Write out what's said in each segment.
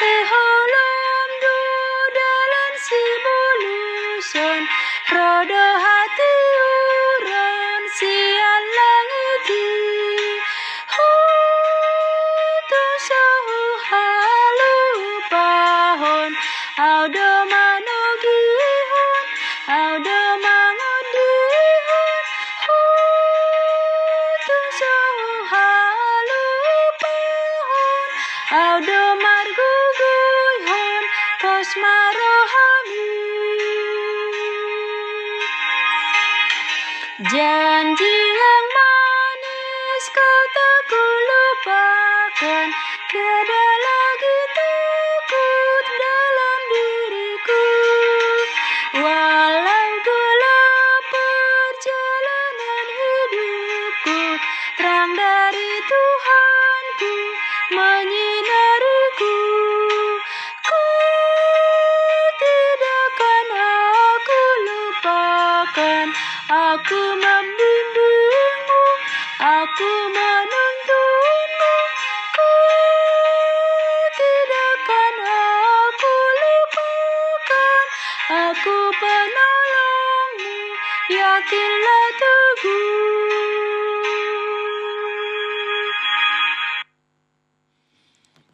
Du dalan si buluson rodo hati uron sian langiti hutu sahu halu pahon audo manogihon audo mangodihon hutu sahu halu pahon audo pos marohami Janji yang manis kau tak kulupakan lagi Aku penolongmu Yakinlah teguh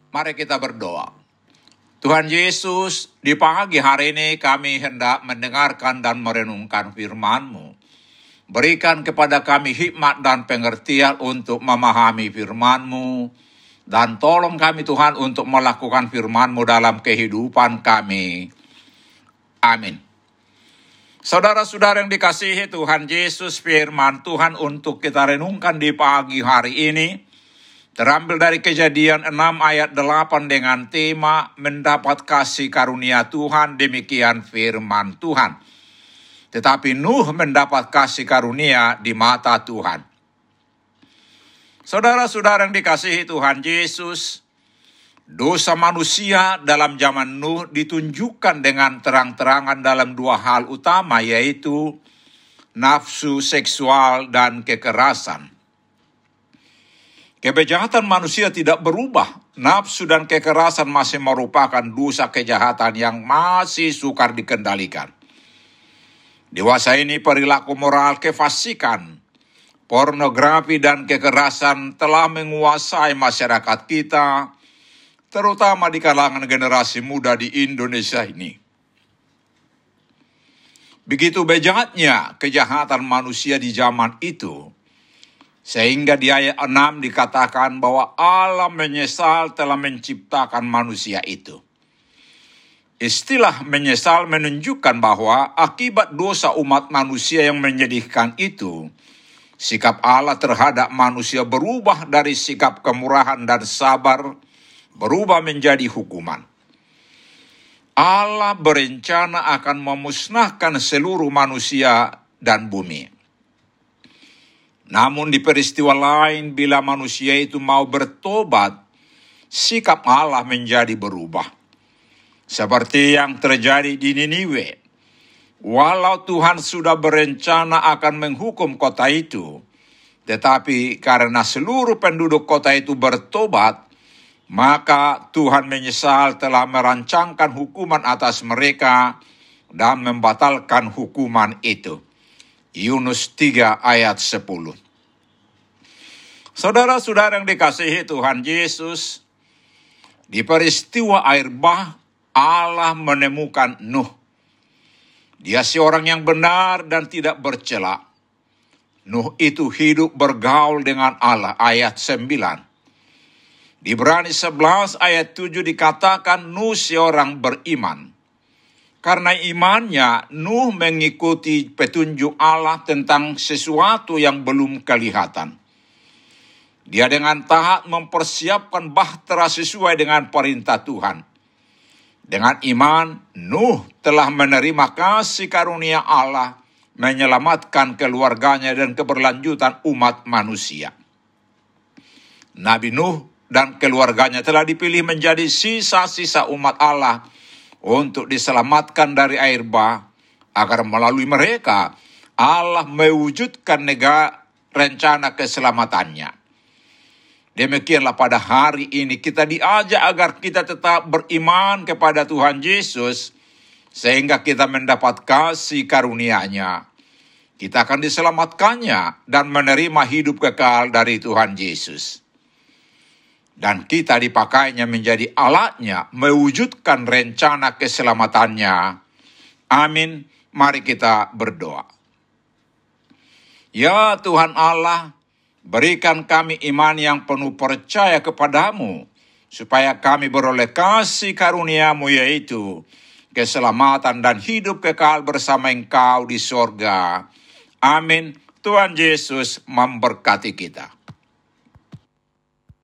Mari kita berdoa. Tuhan Yesus, di pagi hari ini kami hendak mendengarkan dan merenungkan firman-Mu. Berikan kepada kami hikmat dan pengertian untuk memahami firman-Mu. Dan tolong kami Tuhan untuk melakukan firman-Mu dalam kehidupan kami. Amin. Saudara-saudara yang dikasihi Tuhan Yesus, firman Tuhan untuk kita renungkan di pagi hari ini terambil dari kejadian 6 ayat 8 dengan tema mendapat kasih karunia Tuhan demikian firman Tuhan. Tetapi Nuh mendapat kasih karunia di mata Tuhan. Saudara-saudara yang dikasihi Tuhan Yesus, dosa manusia dalam zaman Nuh ditunjukkan dengan terang-terangan dalam dua hal utama yaitu nafsu seksual dan kekerasan. Kejahatan manusia tidak berubah. Nafsu dan kekerasan masih merupakan dosa kejahatan yang masih sukar dikendalikan. Dewasa ini perilaku moral kefasikan, pornografi dan kekerasan telah menguasai masyarakat kita, terutama di kalangan generasi muda di Indonesia ini. Begitu bejatnya kejahatan manusia di zaman itu, sehingga di ayat 6 dikatakan bahwa Allah menyesal telah menciptakan manusia itu. Istilah menyesal menunjukkan bahwa akibat dosa umat manusia yang menyedihkan itu, sikap Allah terhadap manusia berubah dari sikap kemurahan dan sabar, berubah menjadi hukuman. Allah berencana akan memusnahkan seluruh manusia dan bumi. Namun di peristiwa lain bila manusia itu mau bertobat, sikap Allah menjadi berubah. Seperti yang terjadi di Niniwe. Walau Tuhan sudah berencana akan menghukum kota itu, tetapi karena seluruh penduduk kota itu bertobat, maka Tuhan menyesal telah merancangkan hukuman atas mereka dan membatalkan hukuman itu. Yunus 3 ayat 10. Saudara-saudara yang dikasihi Tuhan Yesus, di peristiwa air bah, Allah menemukan Nuh. Dia seorang yang benar dan tidak bercela. Nuh itu hidup bergaul dengan Allah, ayat 9. Di Ibrani 11 ayat 7 dikatakan Nuh seorang beriman. Karena imannya, Nuh mengikuti petunjuk Allah tentang sesuatu yang belum kelihatan. Dia dengan taat mempersiapkan bahtera sesuai dengan perintah Tuhan. Dengan iman, Nuh telah menerima kasih karunia Allah, menyelamatkan keluarganya dan keberlanjutan umat manusia. Nabi Nuh dan keluarganya telah dipilih menjadi sisa-sisa umat Allah untuk diselamatkan dari air bah, agar melalui mereka Allah mewujudkan negara rencana keselamatannya. Demikianlah pada hari ini kita diajak agar kita tetap beriman kepada Tuhan Yesus sehingga kita mendapat kasih karunia-Nya. Kita akan diselamatkannya dan menerima hidup kekal dari Tuhan Yesus. Dan kita dipakainya menjadi alatnya mewujudkan rencana keselamatannya. Amin. Mari kita berdoa. Ya Tuhan Allah, berikan kami iman yang penuh percaya kepadamu, supaya kami beroleh kasih karuniamu yaitu keselamatan dan hidup kekal bersama engkau di sorga. Amin. Tuhan Yesus memberkati kita.